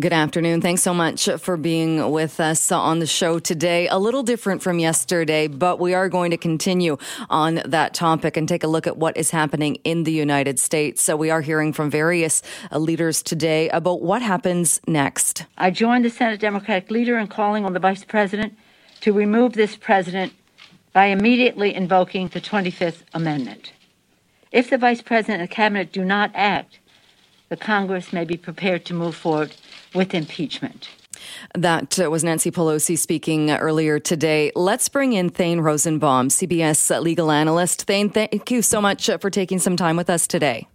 Good afternoon. Thanks so much for being with us on the show today. A little different from yesterday, but we are going to continue on that topic and take a look at what is happening in the United States. So we are hearing from various uh, leaders today about what happens next. I joined the Senate Democratic leader in calling on the vice president to remove this president by immediately invoking the 25th Amendment. If the vice president and the cabinet do not act, the Congress may be prepared to move forward with impeachment. That uh, was Nancy Pelosi speaking earlier today. Let's bring in Thane Rosenbaum, CBS legal analyst. Thane, thank you so much for taking some time with us today.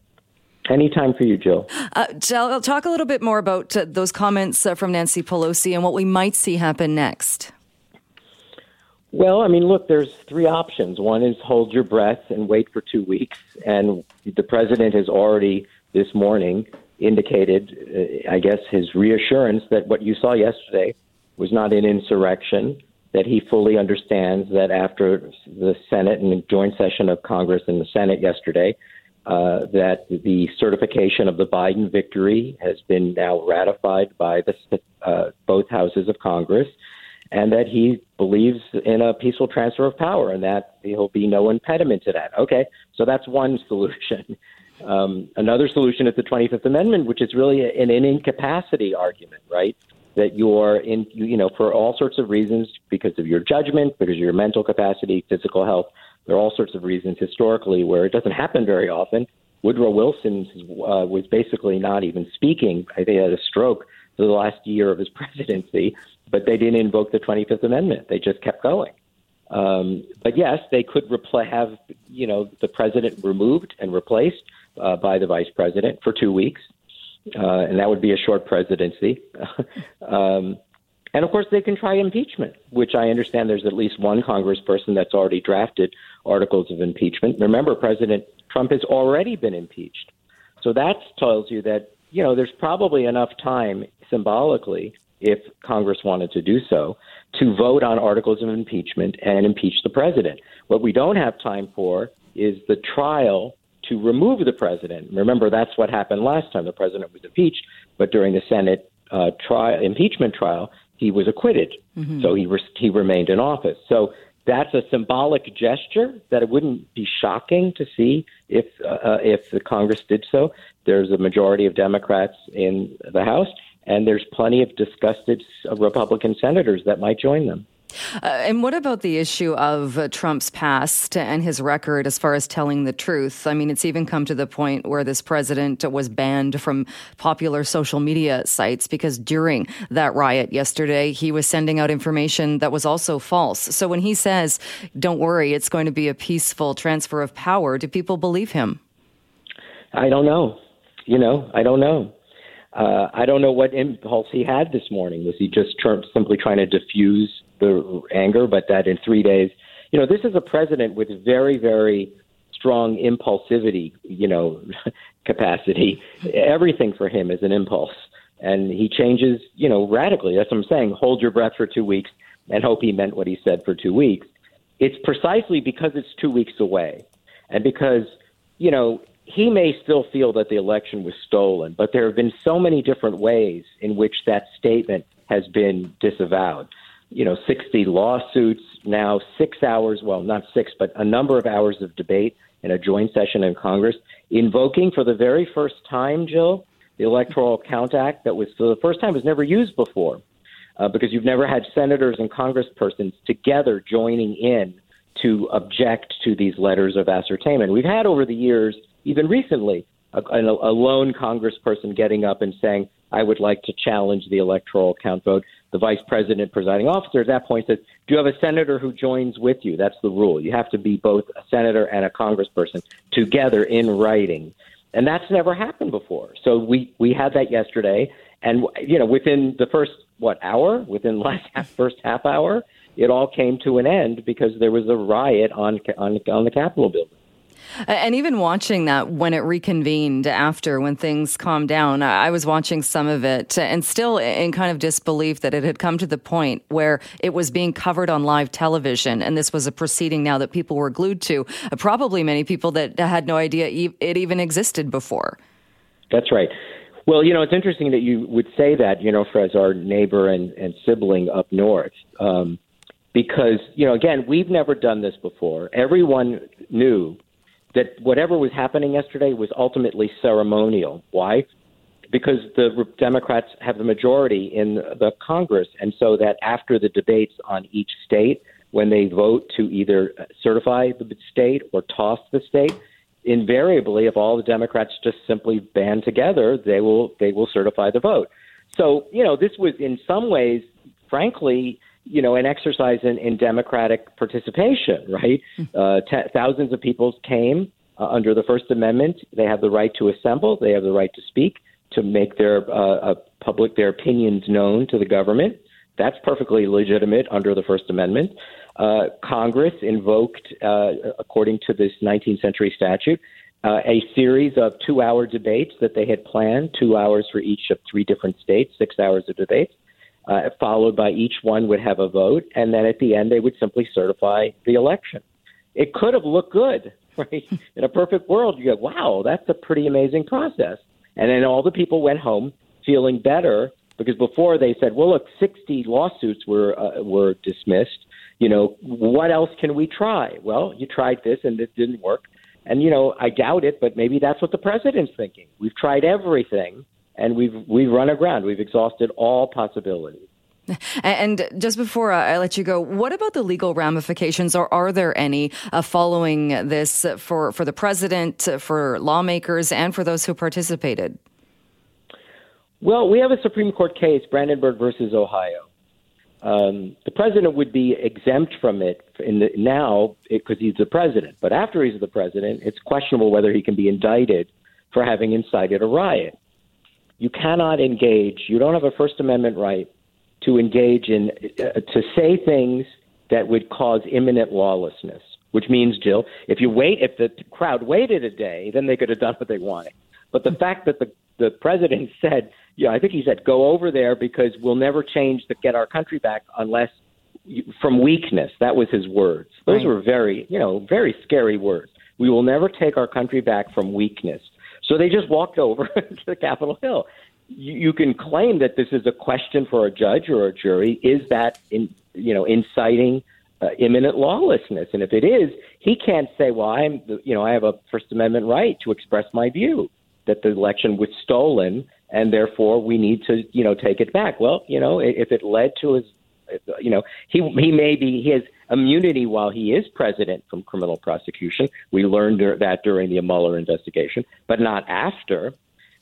Anytime for you, Jill. Uh, Jill, talk a little bit more about uh, those comments uh, from Nancy Pelosi and what we might see happen next. Well, I mean, look, there's three options. One is hold your breath and wait for two weeks. And the president has already this morning indicated, uh, I guess, his reassurance that what you saw yesterday was not an insurrection, that he fully understands that after the Senate and the joint session of Congress and the Senate yesterday, uh, that the certification of the Biden victory has been now ratified by the, uh, both houses of Congress, and that he believes in a peaceful transfer of power, and that there'll be no impediment to that. Okay, so that's one solution. Um, another solution is the 25th Amendment, which is really an, an incapacity argument, right? That you're in, you know, for all sorts of reasons, because of your judgment, because of your mental capacity, physical health, there are all sorts of reasons historically where it doesn't happen very often. Woodrow Wilson uh, was basically not even speaking. I think he had a stroke for the last year of his presidency, but they didn't invoke the 25th Amendment. They just kept going. Um, but yes, they could repl- have you know the president removed and replaced uh, by the vice president for two weeks, uh, and that would be a short presidency. um, and of course, they can try impeachment, which I understand there's at least one congressperson that's already drafted articles of impeachment. Remember, President Trump has already been impeached. So that tells you that, you know, there's probably enough time symbolically, if Congress wanted to do so, to vote on articles of impeachment and impeach the president. What we don't have time for is the trial to remove the president. Remember, that's what happened last time. The president was impeached, but during the Senate uh, trial, impeachment trial, he was acquitted. Mm-hmm. So he re- he remained in office. So that's a symbolic gesture that it wouldn't be shocking to see if uh, if the Congress did so. There's a majority of Democrats in the House, and there's plenty of disgusted Republican senators that might join them. Uh, and what about the issue of uh, Trump's past and his record as far as telling the truth? I mean, it's even come to the point where this president was banned from popular social media sites because during that riot yesterday, he was sending out information that was also false. So when he says, don't worry, it's going to be a peaceful transfer of power, do people believe him? I don't know. You know, I don't know. Uh, I don't know what impulse he had this morning. Was he just tr- simply trying to diffuse the anger, but that in three days, you know, this is a president with very, very strong impulsivity, you know, capacity. Everything for him is an impulse. And he changes, you know, radically. That's what I'm saying. Hold your breath for two weeks and hope he meant what he said for two weeks. It's precisely because it's two weeks away and because, you know, he may still feel that the election was stolen, but there have been so many different ways in which that statement has been disavowed you know, 60 lawsuits, now six hours, well, not six, but a number of hours of debate in a joint session in Congress, invoking for the very first time, Jill, the Electoral Count Act that was for the first time was never used before uh, because you've never had senators and congresspersons together joining in to object to these letters of ascertainment. We've had over the years, even recently, a, a lone congressperson getting up and saying, I would like to challenge the electoral count vote the vice president, presiding officer, at that point says, Do you have a senator who joins with you? That's the rule. You have to be both a senator and a congressperson together in writing. And that's never happened before. So we, we had that yesterday. And, you know, within the first, what, hour? Within last half, first half hour, it all came to an end because there was a riot on, on, on the Capitol building. And even watching that when it reconvened after, when things calmed down, I was watching some of it and still in kind of disbelief that it had come to the point where it was being covered on live television. And this was a proceeding now that people were glued to. Probably many people that had no idea it even existed before. That's right. Well, you know, it's interesting that you would say that, you know, for as our neighbor and, and sibling up north. Um, because, you know, again, we've never done this before. Everyone knew that whatever was happening yesterday was ultimately ceremonial. Why? Because the Democrats have the majority in the Congress. And so that after the debates on each state, when they vote to either certify the state or toss the state, invariably, if all the Democrats just simply band together, they will they will certify the vote. So you know, this was in some ways, frankly, you know, an exercise in, in democratic participation. Right? Hmm. Uh, t- thousands of people came uh, under the First Amendment. They have the right to assemble. They have the right to speak, to make their uh, uh public their opinions known to the government. That's perfectly legitimate under the First Amendment uh, Congress invoked, uh, according to this 19th century statute, uh, a series of two hour debates that they had planned, two hours for each of three different states, six hours of debates, uh, followed by each one would have a vote, and then at the end they would simply certify the election. It could have looked good, right? In a perfect world, you go, wow, that's a pretty amazing process. And then all the people went home feeling better because before they said, well, look, 60 lawsuits were uh, were dismissed you know, what else can we try? Well, you tried this and this didn't work. And, you know, I doubt it, but maybe that's what the president's thinking. We've tried everything and we've, we've run aground. We've exhausted all possibilities. And just before I let you go, what about the legal ramifications, or are there any uh, following this for, for the president, for lawmakers, and for those who participated? Well, we have a Supreme Court case, Brandenburg versus Ohio, um, the president would be exempt from it in the, now because he's the president. But after he's the president, it's questionable whether he can be indicted for having incited a riot. You cannot engage. You don't have a First Amendment right to engage in uh, to say things that would cause imminent lawlessness. Which means, Jill, if you wait, if the crowd waited a day, then they could have done what they wanted. But the fact that the the president said yeah, I think he said, go over there because we'll never change to get our country back unless you, from weakness. That was his words. Those right. were very, you know, very scary words. We will never take our country back from weakness. So they just walked over to Capitol Hill. You, you can claim that this is a question for a judge or a jury. Is that, in, you know, inciting uh, imminent lawlessness? And if it is, he can't say, "Well, I'm, you know, I have a First Amendment right to express my view that the election was stolen and therefore we need to, you know, take it back. Well, you know, if it led to his, you know, he he may be he has immunity while he is president from criminal prosecution. We learned that during the Mueller investigation, but not after.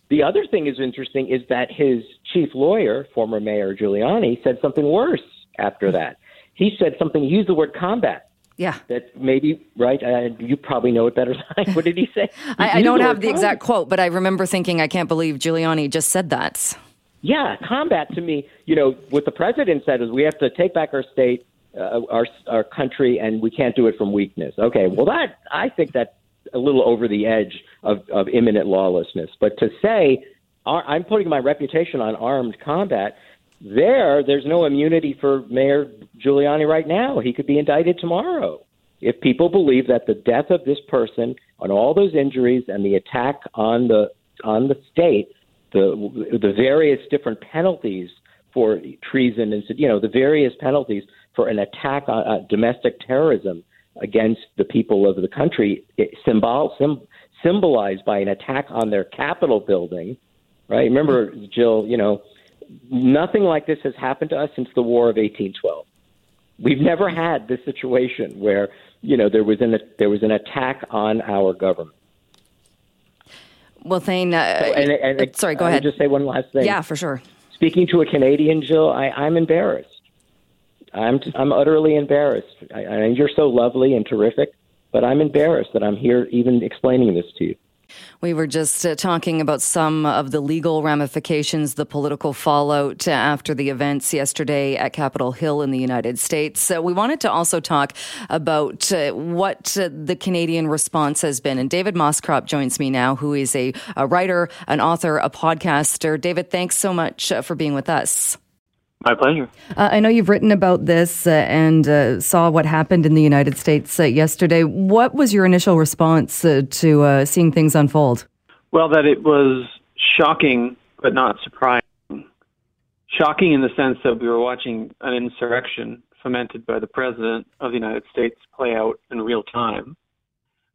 The other thing is interesting is that his chief lawyer, former Mayor Giuliani, said something worse after that. He said something. He used the word combat yeah. That maybe, right? Uh, you probably know it better than I. What did he say? I, I, don't have the exact quote, but I remember thinking, I can't believe Giuliani just said that. Yeah, combat to me, you know, what the president said is we have to take back our state, uh, our our country, and we can't do it from weakness. Okay, well, that I think that's a little over the edge of, of imminent lawlessness. But to say I'm putting my reputation on armed combat, there, there's no immunity for Mayor Giuliani right now. He could be indicted tomorrow. If people believe that the death of this person and all those injuries and the attack on the on the state, the the various different penalties for treason and you know the various penalties for an attack on uh, domestic terrorism against the people of the country, symbol, sim, symbolized by an attack on their Capitol building, right? Remember, Jill, you know, nothing like this has happened to us since the War of 1812. We've never had this situation where you know there was an there was an attack on our government. Well, Thane, uh, so, and, and, uh, sorry, go I ahead. Just say one last thing. Yeah, for sure. Speaking to a Canadian, Jill, I, I'm embarrassed. I'm I'm utterly embarrassed. I, I you're so lovely and terrific, but I'm embarrassed that I'm here even explaining this to you. We were just uh, talking about some of the legal ramifications, the political fallout after the events yesterday at Capitol Hill in the United States. Uh, we wanted to also talk about uh, what uh, the Canadian response has been. And David Moscrop joins me now, who is a, a writer, an author, a podcaster. David, thanks so much uh, for being with us. My pleasure. Uh, I know you've written about this uh, and uh, saw what happened in the United States uh, yesterday. What was your initial response uh, to uh, seeing things unfold? Well, that it was shocking but not surprising. Shocking in the sense that we were watching an insurrection fomented by the President of the United States play out in real time,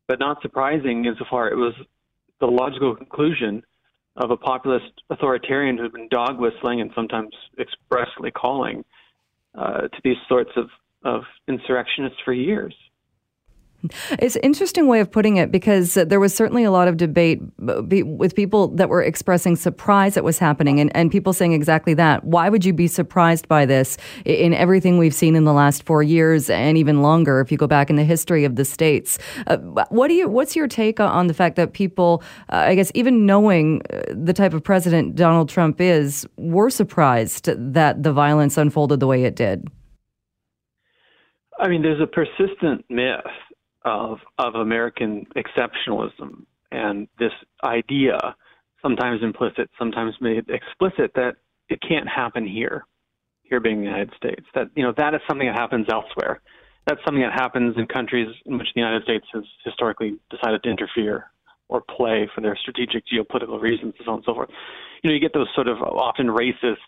but not surprising insofar it was the logical conclusion of a populist authoritarian who had been dog whistling and sometimes expressly calling uh, to these sorts of, of insurrectionists for years. It's an interesting way of putting it because there was certainly a lot of debate with people that were expressing surprise at what's happening and, and people saying exactly that. Why would you be surprised by this in everything we've seen in the last four years and even longer if you go back in the history of the states? Uh, what do you, what's your take on the fact that people, uh, I guess, even knowing uh, the type of president Donald Trump is, were surprised that the violence unfolded the way it did? I mean, there's a persistent myth of of American exceptionalism and this idea, sometimes implicit, sometimes made explicit, that it can't happen here, here being the United States. That you know that is something that happens elsewhere. That's something that happens in countries in which the United States has historically decided to interfere or play for their strategic geopolitical reasons, and so on and so forth. You know, you get those sort of often racist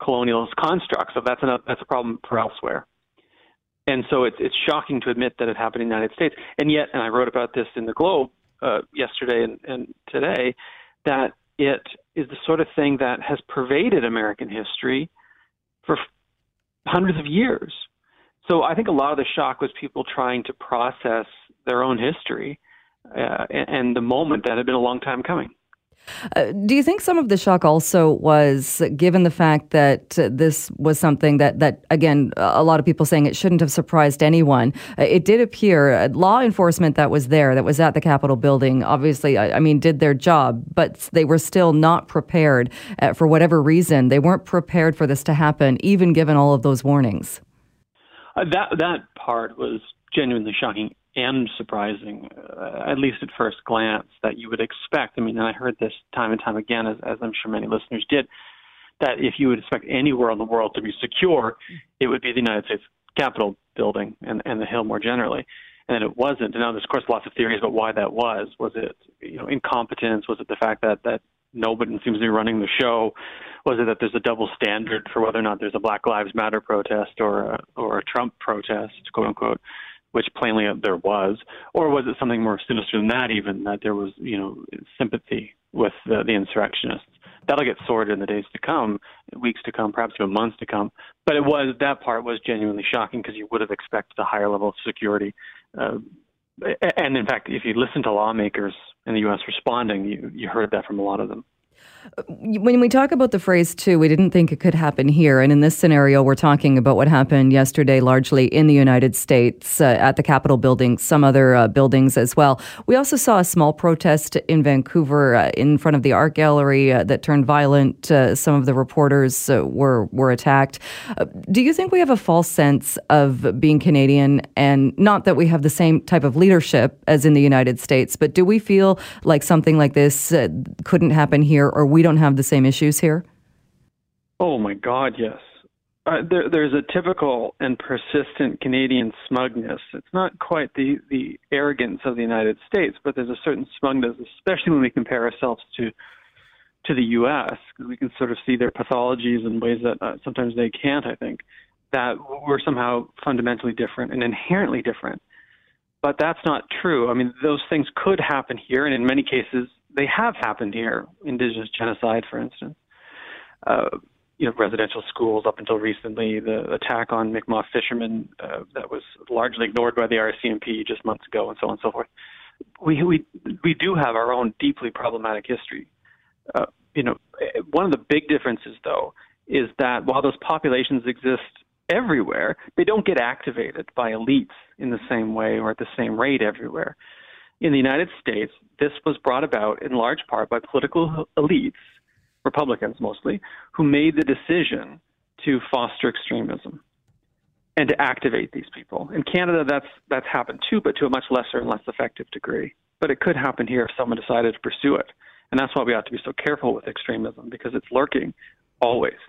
colonialist constructs of that's a that's a problem for elsewhere. And so it's it's shocking to admit that it happened in the United States. And yet, and I wrote about this in the Globe uh, yesterday and, and today, that it is the sort of thing that has pervaded American history for hundreds of years. So I think a lot of the shock was people trying to process their own history uh, and, and the moment that had been a long time coming. Uh, do you think some of the shock also was given the fact that uh, this was something that, that, again, a lot of people saying it shouldn't have surprised anyone? Uh, it did appear uh, law enforcement that was there, that was at the Capitol building, obviously, I, I mean, did their job, but they were still not prepared uh, for whatever reason. They weren't prepared for this to happen, even given all of those warnings. that that part was genuinely shocking and surprising, uh, at least at first glance, that you would expect. I mean, and I heard this time and time again, as, as I'm sure many listeners did, that if you would expect anywhere in the world to be secure, it would be the United States Capitol building and, and the Hill more generally. And it wasn't. And now there's, of course, lots of theories about why that was. Was it, you know, incompetence? Was it the fact that, that nobody seems to be running the show? Was it that there's a double standard for whether or not there's a Black Lives Matter protest or a, or a Trump protest, quote unquote? Which plainly there was, or was it something more sinister than that? Even that there was, you know, sympathy with the, the insurrectionists. That'll get sorted in the days to come, weeks to come, perhaps even months to come. But it was that part was genuinely shocking because you would have expected a higher level of security. Uh, and in fact, if you listen to lawmakers in the U.S. responding, you you heard that from a lot of them. When we talk about the phrase too, we didn't think it could happen here. And in this scenario, we're talking about what happened yesterday, largely in the United States uh, at the Capitol building, some other uh, buildings as well. We also saw a small protest in Vancouver uh, in front of the art gallery uh, that turned violent. Uh, some of the reporters uh, were, were attacked. do you think we have a false sense of being Canadian and not that we have the same type of leadership as in the United States, but do we feel like something like this couldn't happen here or we don't have the same issues here? Oh my God, yes. Uh, there, there's a typical and persistent Canadian smugness. It's not quite the, the arrogance of the United States, but there's a certain smugness, especially when we compare ourselves to to the U.S. because we can sort of see their pathologies in ways that uh, sometimes they can't. I think that we're somehow fundamentally different and inherently different, but that's not true. I mean, those things could happen here, and in many cases, they have happened here. Indigenous genocide, for instance. Uh, you know, residential schools up until recently, the attack on Mi'kmaq fishermen uh, that was largely ignored by the RCMP just months ago, and so on and so forth. We we we do have our own deeply problematic history. Uh, you know, one of the big differences, though, is that while those populations exist everywhere, they don't get activated by elites in the same way or at the same rate everywhere. In the United States, this was brought about in large part by political elites, Republicans mostly, who made the decision to foster extremism and to activate these people. In Canada, that's that's happened too, but to a much lesser and less effective degree. But it could happen here if someone decided to pursue it, and that's why we ought to be so careful with extremism because it's lurking always.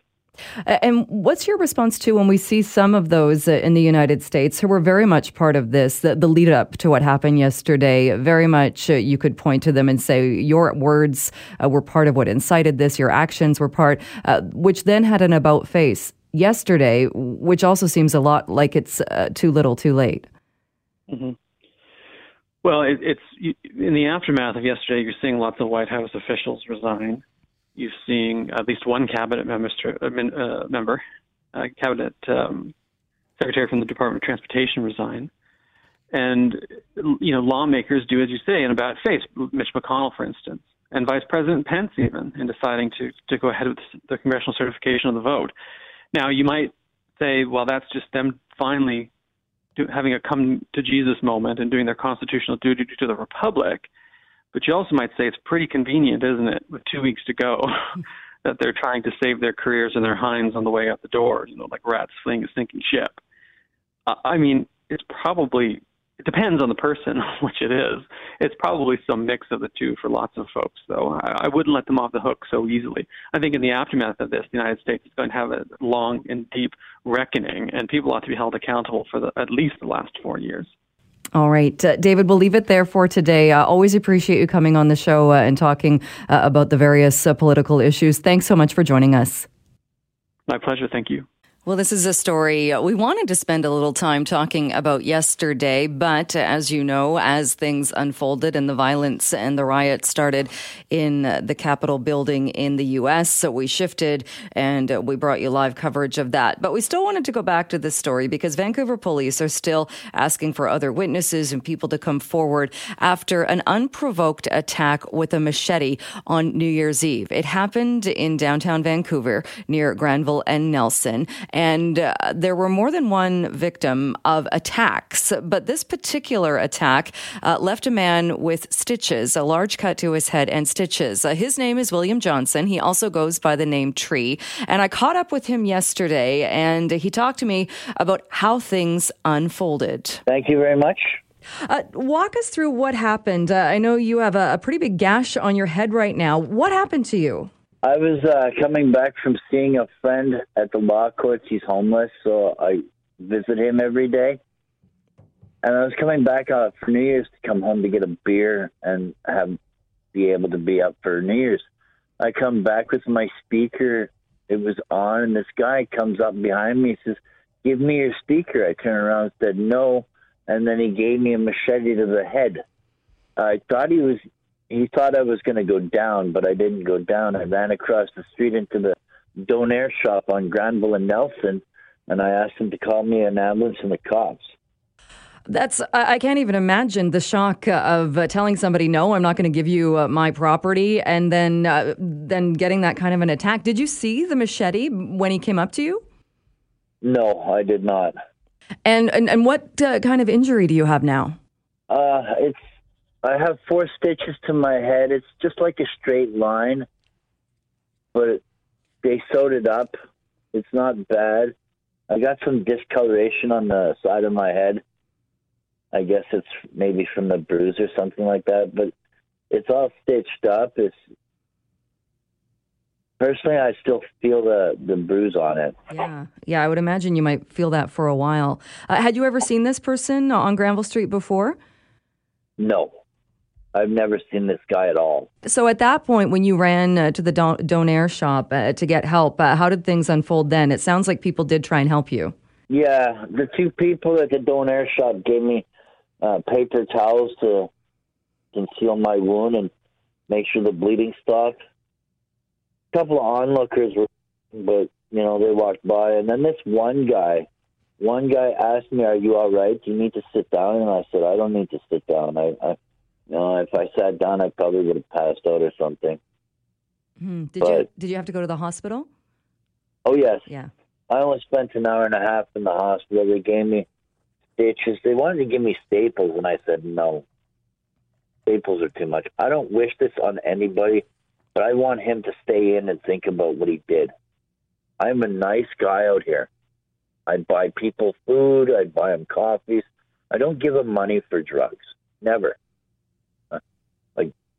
And what's your response to when we see some of those uh, in the United States who were very much part of this, the, the lead up to what happened yesterday? Very much uh, you could point to them and say, your words uh, were part of what incited this, your actions were part, uh, which then had an about face yesterday, which also seems a lot like it's uh, too little too late. Mm-hmm. Well, it, it's in the aftermath of yesterday, you're seeing lots of White House officials resign you're seeing at least one cabinet minister, uh, uh, member, uh, cabinet um, secretary from the Department of Transportation resign, and you know lawmakers do as you say in about face. Mitch McConnell, for instance, and Vice President Pence, even in deciding to to go ahead with the congressional certification of the vote. Now, you might say, well, that's just them finally do, having a come to Jesus moment and doing their constitutional duty to the republic. But you also might say it's pretty convenient, isn't it, with two weeks to go, that they're trying to save their careers and their hinds on the way out the door, you know, like rats fleeing a sinking ship. Uh, I mean, it's probably it depends on the person, which it is. It's probably some mix of the two for lots of folks, though. I, I wouldn't let them off the hook so easily. I think in the aftermath of this, the United States is going to have a long and deep reckoning, and people ought to be held accountable for the, at least the last four years. All right. Uh, David, we'll leave it there for today. Uh, always appreciate you coming on the show uh, and talking uh, about the various uh, political issues. Thanks so much for joining us. My pleasure. Thank you. Well, this is a story we wanted to spend a little time talking about yesterday, but as you know, as things unfolded and the violence and the riots started in the Capitol building in the U.S., so we shifted and we brought you live coverage of that. But we still wanted to go back to this story because Vancouver police are still asking for other witnesses and people to come forward after an unprovoked attack with a machete on New Year's Eve. It happened in downtown Vancouver near Granville and Nelson. And uh, there were more than one victim of attacks, but this particular attack uh, left a man with stitches, a large cut to his head and stitches. Uh, his name is William Johnson. He also goes by the name Tree. And I caught up with him yesterday and he talked to me about how things unfolded. Thank you very much. Uh, walk us through what happened. Uh, I know you have a, a, pretty big gash on your head right now. What happened to you? I was uh, coming back from seeing a friend at the law courts. He's homeless, so I visit him every day. And I was coming back uh, for New Year's to come home to get a beer and have be able to be up for New Year's. I come back with my speaker. It was on, and this guy comes up behind me. He says, "Give me your speaker." I turned around and said, "No," and then he gave me a machete to the head. I thought he was he thought I was going to go down, but I didn't go down. I ran across the street into the Donair shop on Granville and Nelson, and I asked him to call me an ambulance and the cops. That's I can't even imagine the shock of uh, telling somebody no, I'm not going to give you uh, my property, and then uh, then getting that kind of an attack. Did you see the machete when he came up to you? No, I did not. And and, and what uh, kind of injury do you have now? Uh, it's I have four stitches to my head. It's just like a straight line, but they sewed it up. It's not bad. I got some discoloration on the side of my head. I guess it's maybe from the bruise or something like that, but it's all stitched up. It's personally, I still feel the the bruise on it. Yeah, yeah. I would imagine you might feel that for a while. Uh, had you ever seen this person on Granville Street before? No. I've never seen this guy at all. So at that point, when you ran uh, to the Don- Donair shop uh, to get help, uh, how did things unfold then? It sounds like people did try and help you. Yeah, the two people at the Donair shop gave me uh, paper towels to conceal my wound and make sure the bleeding stopped. A couple of onlookers were, but you know they walked by, and then this one guy, one guy asked me, "Are you all right? Do you need to sit down?" And I said, "I don't need to sit down. I, I no, if I sat down, I probably would have passed out or something. Hmm. Did but, you Did you have to go to the hospital? Oh yes. Yeah. I only spent an hour and a half in the hospital. They gave me stitches. They wanted to give me staples, and I said no. Staples are too much. I don't wish this on anybody, but I want him to stay in and think about what he did. I'm a nice guy out here. I'd buy people food. I'd buy them coffees. I don't give them money for drugs. Never.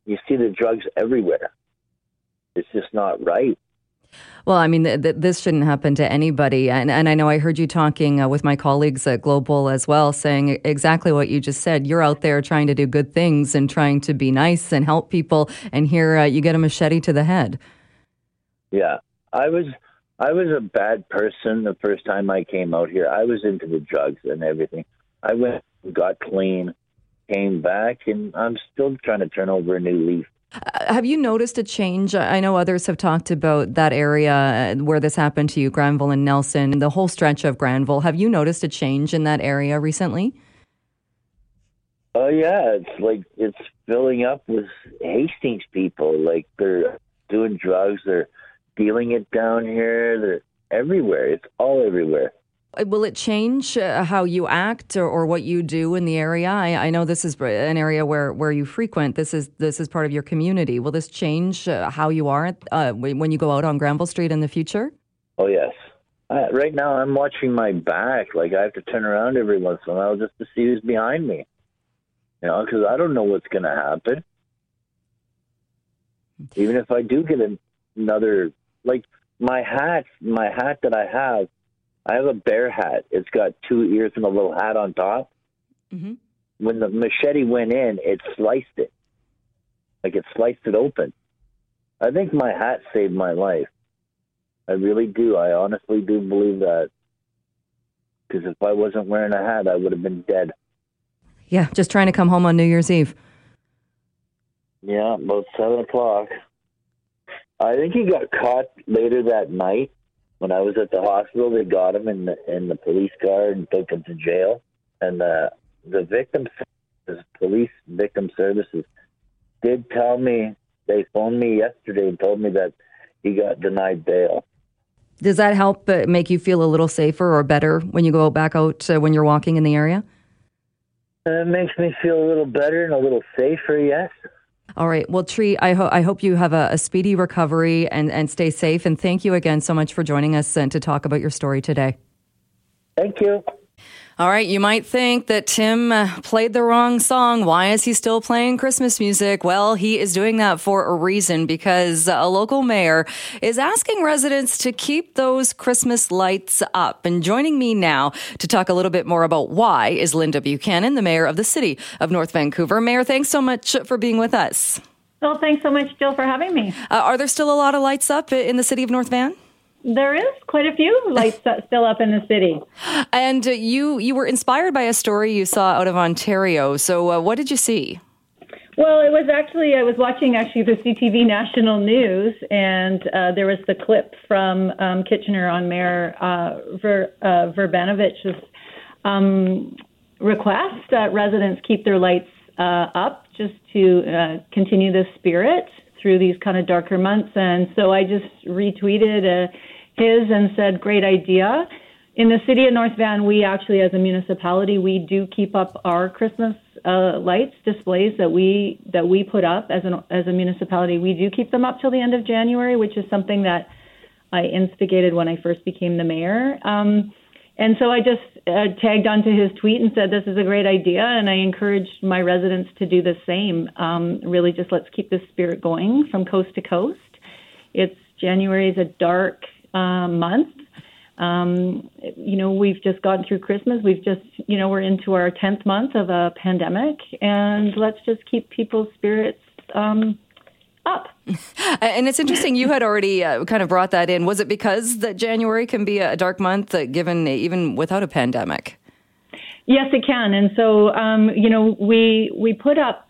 You see the drugs everywhere. It's just not right. Well, I mean, th- th- this shouldn't happen to anybody. And, and I know I heard you talking uh, with my colleagues at Global as well, saying exactly what you just said. You're out there trying to do good things and trying to be nice and help people. And here uh, you get a machete to the head. Yeah. I was. I was a bad person the first time I came out here. I was into the drugs and everything. I went got clean, came back, and I'm still trying to turn over a new leaf. Uh, have you noticed a change? I know others have talked about that area uh, where this happened to you, Granville and Nelson, the whole stretch of Granville. Have you noticed a change in that area recently? Oh yeah, it's like it's filling up with Hastings people. Like they're doing drugs, they're dealing it down here. They're everywhere. It's all everywhere. Will it change uh, how you act or, or, what you do in the area? I, I, know this is an area where, where you frequent. This is this is part of your community. Will this change uh, how you are uh, when you go out on Granville Street in the future? Oh yes. Right now, I'm watching my back. Like I have to turn around every once in a while just to see who's behind me. You know, because I don't know what's going to happen. Even if I do get another, like my hat, my hat that I have I have a bear hat. It's got two ears and a little hat on top. Mm-hmm. When the machete went in, it sliced it. Like it sliced it open. I think my hat saved my life. I really do. I honestly do believe that. Because if I wasn't wearing a hat, I would have been dead. Yeah, just trying to come home on New Year's Eve. Yeah, about seven o'clock. I think he got caught later that night when I was at the hospital, they got him in the in the police car and took him to jail. And the the victim, the police victim services, did tell me they phoned me yesterday and told me that he got denied bail. Does that help uh, make you feel a little safer or better when you go back out uh, when you're walking in the area? It makes me feel a little better and a little safer. Yes. All right. Well, Tree, I, ho- I hope you have a, a, speedy recovery and, and stay safe. And thank you again so much for joining us and to talk about your story today. Thank you. All right, you might think that Tim uh, played the wrong song. Why is he still playing Christmas music? Well, he is doing that for a reason because a local mayor is asking residents to keep those Christmas lights up. And joining me now to talk a little bit more about why is Linda Buchanan, the mayor of the city of North Vancouver. Mayor, thanks so much for being with us. Well, thanks so much, Jill, for having me. Uh, are there still a lot of lights up in the city of North Van? There is quite a few lights still up in the city. And uh, you you were inspired by a story you saw out of Ontario. So uh, what did you see? Well, it was actually I was watching actually the CTV national news, and uh, there was the clip from um, Kitchener on Mayor uh, Ver, uh, Vrbanovic's um, request that residents keep their lights uh, up just to uh, continue the spirit through these kind of darker months. And so I just retweeted a his and said, great idea. In the city of North Van, we actually, as a municipality, we do keep up our Christmas uh, lights displays that we that we put up as an as a municipality. We do keep them up till the end of January, which is something that I instigated when I first became the mayor. Um, and so I just uh, tagged onto his tweet and said, "This is a great idea," and I encouraged my residents to do the same. Um, really, just let's keep this spirit going from coast to coast. It's January is a dark uh, month. Um, you know, we've just gone through Christmas. We've just, you know, we're into our 10th month of a pandemic, and let's just keep people's spirits um, up. and it's interesting, you had already uh, kind of brought that in. Was it because that January can be a dark month, uh, given even without a pandemic? Yes, it can. And so, um, you know, we we put up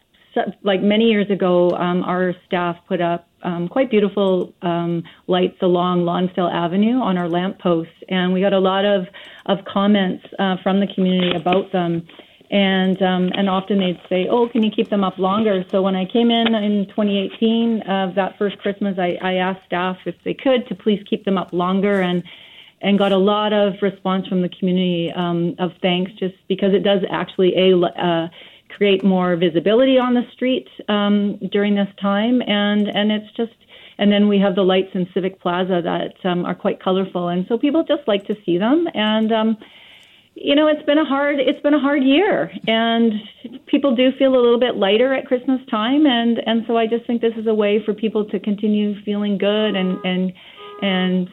like many years ago, um, our staff put up um, quite beautiful um, lights along Lonsdale Avenue on our lampposts, and we got a lot of of comments uh, from the community about them. And um, and often they'd say, "Oh, can you keep them up longer?" So when I came in in 2018, uh, that first Christmas, I, I asked staff if they could to please keep them up longer, and and got a lot of response from the community um, of thanks, just because it does actually a uh, create more visibility on the street um, during this time, and and it's just and then we have the lights in Civic Plaza that um, are quite colorful, and so people just like to see them. And um, you know, it's been a hard it's been a hard year, and people do feel a little bit lighter at Christmas time, and and so I just think this is a way for people to continue feeling good and and and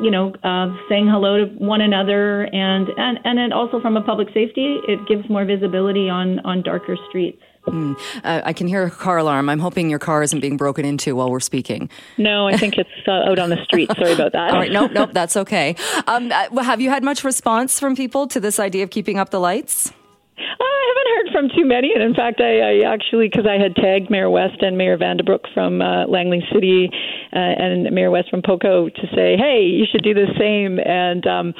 you know, uh, saying hello to one another, and and and then also from a public safety, it gives more visibility on on darker streets. Mm. Uh, I can hear a car alarm. I'm hoping your car isn't being broken into while we're speaking. No, I think it's uh, out on the street. Sorry about that. All right, nope, nope, that's okay. Um, uh, have you had much response from people to this idea of keeping up the lights? I haven't heard from too many, and in fact, I, I actually because I had tagged Mayor West and Mayor Vandenbroek from uh, Langley City uh, and Mayor West from Poco to say, hey, you should do the same. And um,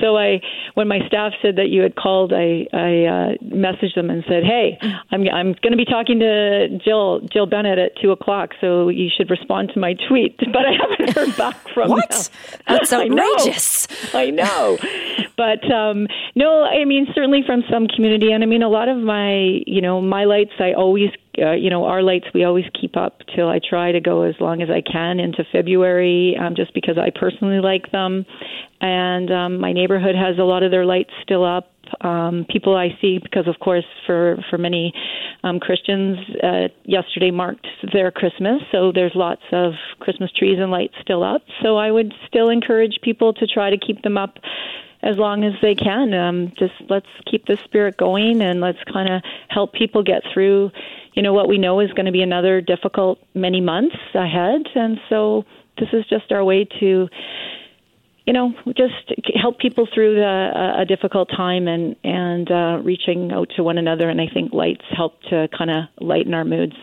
so I, when my staff said that you had called, I, I uh, messaged them and said, hey, I'm, I'm going to be talking to Jill, Jill Bennett at two o'clock, so you should respond to my tweet. But I haven't heard back from what? them. That's outrageous. I know. I know. but um, no, I mean certainly from some community, and I mean a lot of my, you know, my lights. I always uh, you know, our lights we always keep up till I try to go as long as I can into February, um, just because I personally like them. And um, my neighborhood has a lot of their lights still up. Um, people I see, because of course, for for many um, Christians, uh, yesterday marked their Christmas, so there's lots of Christmas trees and lights still up. So I would still encourage people to try to keep them up as long as they can. Um, just let's keep the spirit going and let's kind of help people get through you know, what we know is going to be another difficult many months ahead. And so this is just our way to, you know, just help people through the, a difficult time and, and uh, reaching out to one another. And I think lights help to kind of lighten our moods.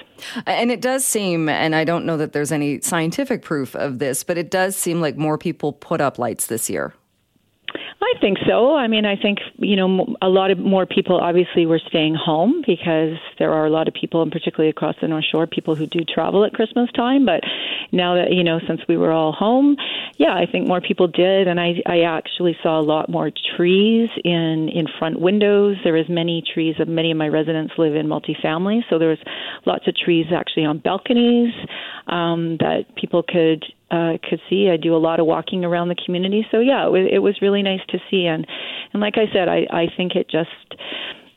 And it does seem, and I don't know that there's any scientific proof of this, but it does seem like more people put up lights this year. I think so. I mean, I think you know a lot of more people obviously were staying home because there are a lot of people, and particularly across the North Shore, people who do travel at Christmas time. But now that you know, since we were all home, yeah, I think more people did, and I I actually saw a lot more trees in in front windows. There was many trees. Many of my residents live in multifamily, so there was lots of trees actually on balconies um, that people could uh, could see. I do a lot of walking around the community, so yeah, it it was really nice to see. And and like I said, I I think it just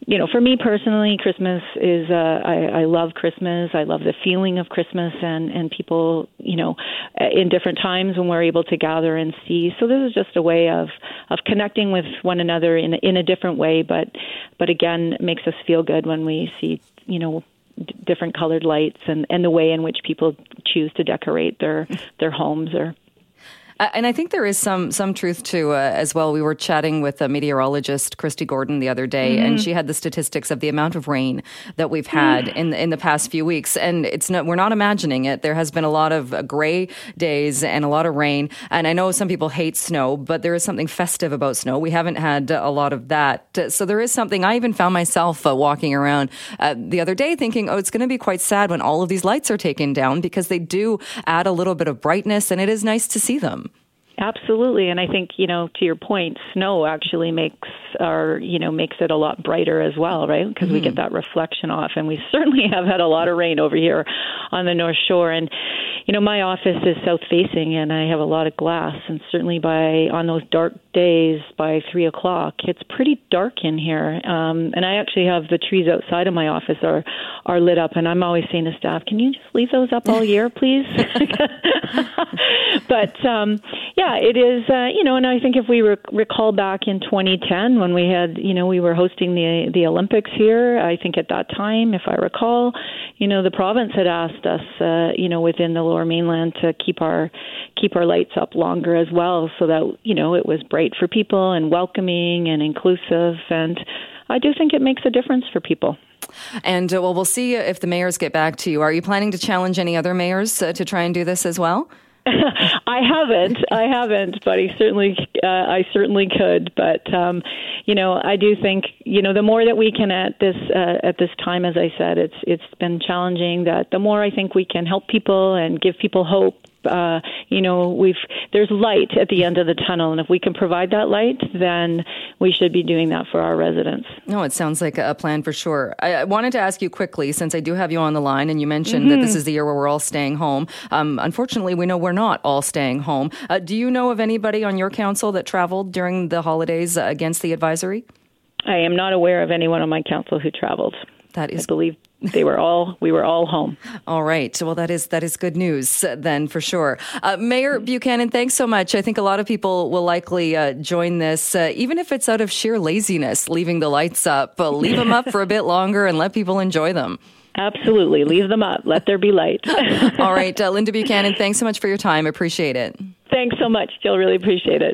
you know, for me personally, Christmas is uh, I, I love Christmas. I love the feeling of Christmas and and people, you know, in different times when we're able to gather and see. So this is just a way of of connecting with one another in in a different way, but but again, makes us feel good when we see, you know, d- different colored lights and and the way in which people choose to decorate their their homes or uh, and I think there is some some truth to uh, as well. We were chatting with a meteorologist, Kristi Gordon, the other day, mm-hmm. and she had the statistics of the amount of rain that we've had in in the past few weeks. And it's not we're not imagining it. There has been a lot of uh, gray days and a lot of rain. And I know some people hate snow, but there is something festive about snow. We haven't had a lot of that, so there is something. I even found myself uh, walking around uh, the other day thinking, oh, it's going to be quite sad when all of these lights are taken down because they do add a little bit of brightness, and it is nice to see them. Absolutely, and I think you know to your point, snow actually makes our you know makes it a lot brighter as well, right? Because mm-hmm. we get mm-hmm. that reflection off, and we certainly have had a lot of rain over here on the North Shore. And you know, my office is south facing, and I have a lot of glass, and certainly by on those dark days by three o'clock, it's pretty dark in here. Um, and I actually have the trees outside of my office are are lit up, and I'm always saying to staff, "Can you just leave those up all year, please?" but um, yeah it is. Uh, you know, and I think if we rec- recall back in 2010 when we had, you know, we were hosting the the Olympics here. I think at that time, if I recall, you know, the province had asked us, uh, you know, within the Lower Mainland to keep our keep our lights up longer as well, so that you know it was bright for people and welcoming and inclusive. And I do think it makes a difference for people. And uh, well, we'll see if the mayors get back to you. Are you planning to challenge any other mayors uh, to try and do this as well? I haven't, I haven't, but I certainly, uh, I certainly could. But um, you know, I do think, you know, the more that we can at this uh, at this time, as I said, it's it's been challenging. That the more I think we can help people and give people hope uh, you know, we've there's light at the end of the tunnel, and if we can provide that light, then we should be doing that for our residents. No, it sounds like a plan for sure. I, I wanted to ask you quickly, since I do have you on the line, and you mentioned mm-hmm. that this mm-hmm. is the year where we're all staying home. Um, unfortunately, we know we're not all staying home. Uh, do you know of anybody on your council that traveled during the holidays uh, against the advisory? I am not aware of anyone on my council who traveled. That is, I believe they were all we were all home. All right. Well, that is that is good news uh, then for sure. Uh, Mayor Buchanan, thanks so much. I think a lot of people will likely uh, join this, uh, even if it's out of sheer laziness, leaving the lights up. But leave them up for a bit longer and let people enjoy them. Absolutely, leave them up. Let there be light. All right, uh, Linda Buchanan, thanks so much for your time. Appreciate it. Thanks so much, Jill. Really appreciate it.